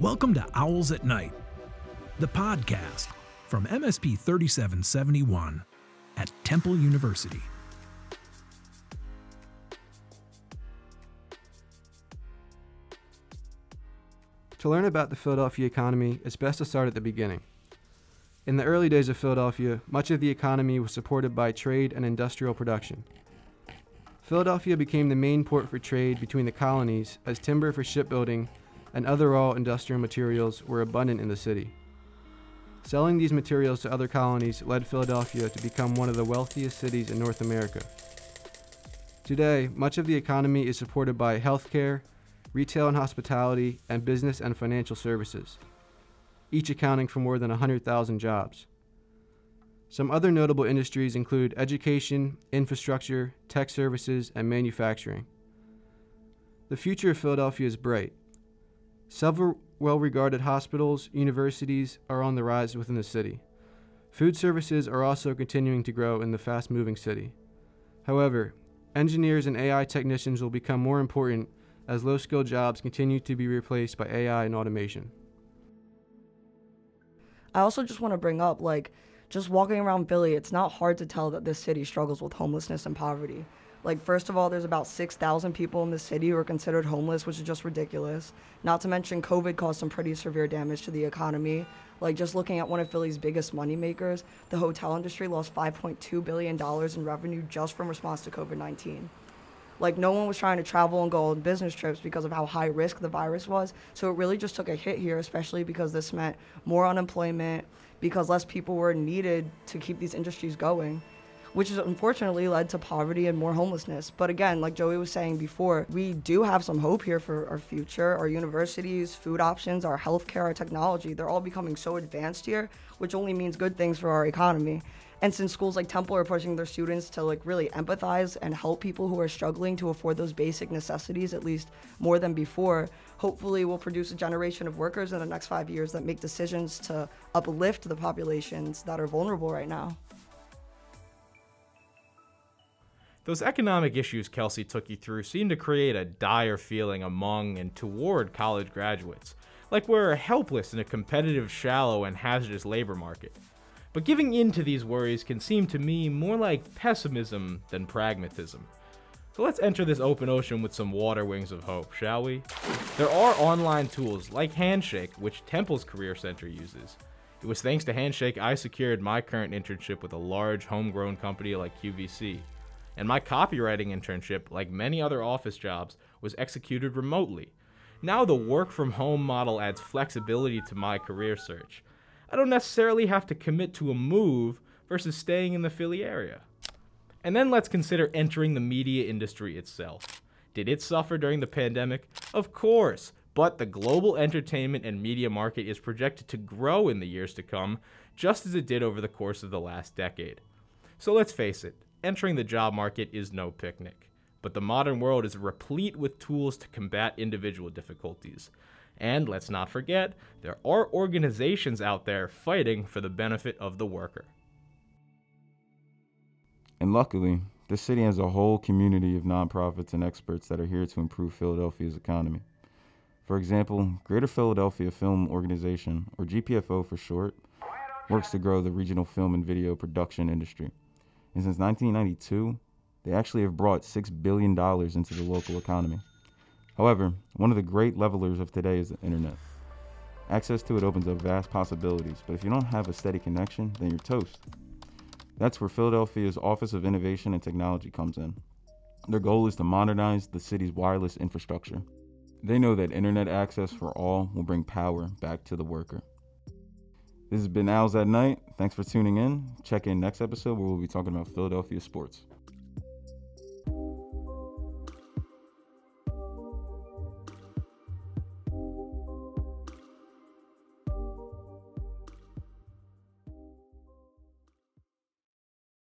Welcome to Owls at Night, the podcast from MSP 3771 at Temple University. To learn about the Philadelphia economy, it's best to start at the beginning. In the early days of Philadelphia, much of the economy was supported by trade and industrial production. Philadelphia became the main port for trade between the colonies as timber for shipbuilding and other raw industrial materials were abundant in the city. Selling these materials to other colonies led Philadelphia to become one of the wealthiest cities in North America. Today, much of the economy is supported by healthcare, retail and hospitality, and business and financial services, each accounting for more than 100,000 jobs. Some other notable industries include education, infrastructure, tech services, and manufacturing. The future of Philadelphia is bright. Several well regarded hospitals, universities are on the rise within the city. Food services are also continuing to grow in the fast moving city. However, engineers and AI technicians will become more important as low skilled jobs continue to be replaced by AI and automation. I also just want to bring up like just walking around Philly, it's not hard to tell that this city struggles with homelessness and poverty. Like, first of all, there's about 6,000 people in the city who are considered homeless, which is just ridiculous. Not to mention, COVID caused some pretty severe damage to the economy. Like, just looking at one of Philly's biggest moneymakers, the hotel industry lost $5.2 billion in revenue just from response to COVID 19. Like, no one was trying to travel and go on business trips because of how high risk the virus was. So, it really just took a hit here, especially because this meant more unemployment, because less people were needed to keep these industries going which has unfortunately led to poverty and more homelessness. But again, like Joey was saying before, we do have some hope here for our future. Our universities, food options, our healthcare, our technology, they're all becoming so advanced here, which only means good things for our economy. And since schools like Temple are pushing their students to like really empathize and help people who are struggling to afford those basic necessities at least more than before, hopefully we'll produce a generation of workers in the next 5 years that make decisions to uplift the populations that are vulnerable right now. Those economic issues Kelsey took you through seem to create a dire feeling among and toward college graduates, like we're helpless in a competitive, shallow, and hazardous labor market. But giving in to these worries can seem to me more like pessimism than pragmatism. So let's enter this open ocean with some water wings of hope, shall we? There are online tools like Handshake, which Temple's Career Center uses. It was thanks to Handshake I secured my current internship with a large homegrown company like QVC. And my copywriting internship, like many other office jobs, was executed remotely. Now the work from home model adds flexibility to my career search. I don't necessarily have to commit to a move versus staying in the Philly area. And then let's consider entering the media industry itself. Did it suffer during the pandemic? Of course, but the global entertainment and media market is projected to grow in the years to come, just as it did over the course of the last decade. So let's face it, entering the job market is no picnic. But the modern world is replete with tools to combat individual difficulties. And let's not forget, there are organizations out there fighting for the benefit of the worker. And luckily, this city has a whole community of nonprofits and experts that are here to improve Philadelphia's economy. For example, Greater Philadelphia Film Organization, or GPFO for short, works to grow the regional film and video production industry. And since 1992, they actually have brought $6 billion into the local economy. However, one of the great levelers of today is the internet. Access to it opens up vast possibilities, but if you don't have a steady connection, then you're toast. That's where Philadelphia's Office of Innovation and Technology comes in. Their goal is to modernize the city's wireless infrastructure. They know that internet access for all will bring power back to the worker. This has been Owls at Night. Thanks for tuning in. Check in next episode where we'll be talking about Philadelphia sports.